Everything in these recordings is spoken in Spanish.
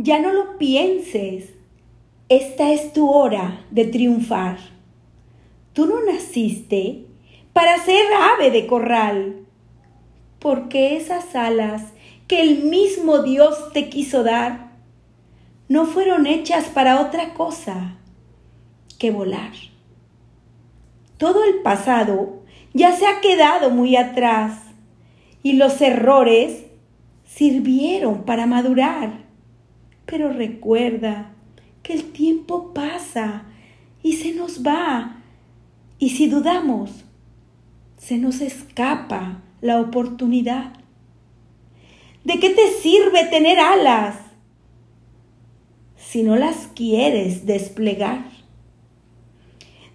Ya no lo pienses. Esta es tu hora de triunfar. Tú no naciste para ser ave de corral, porque esas alas que el mismo Dios te quiso dar no fueron hechas para otra cosa que volar. Todo el pasado ya se ha quedado muy atrás y los errores sirvieron para madurar. Pero recuerda que el tiempo pasa y se nos va. Y si dudamos, se nos escapa la oportunidad. ¿De qué te sirve tener alas si no las quieres desplegar?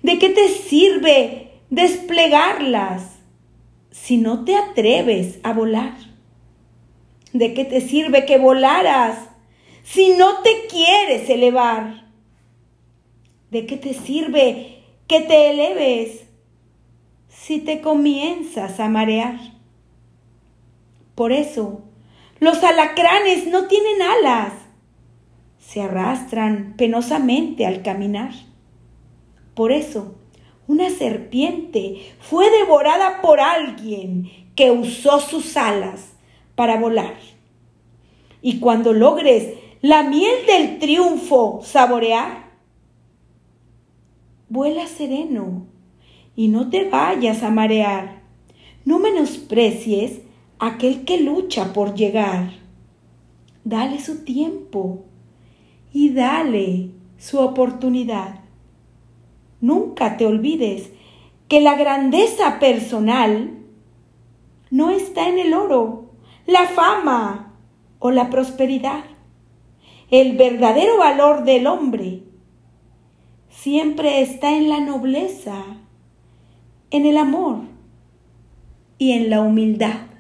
¿De qué te sirve desplegarlas si no te atreves a volar? ¿De qué te sirve que volaras si no te quieres elevar? ¿De qué te sirve que te eleves si te comienzas a marear? Por eso, los alacranes no tienen alas, se arrastran penosamente al caminar. Por eso, una serpiente fue devorada por alguien que usó sus alas para volar. Y cuando logres la miel del triunfo saborear, vuela sereno y no te vayas a marear. No menosprecies aquel que lucha por llegar. Dale su tiempo y dale su oportunidad. Nunca te olvides que la grandeza personal no está en el oro, la fama o la prosperidad. El verdadero valor del hombre siempre está en la nobleza, en el amor y en la humildad.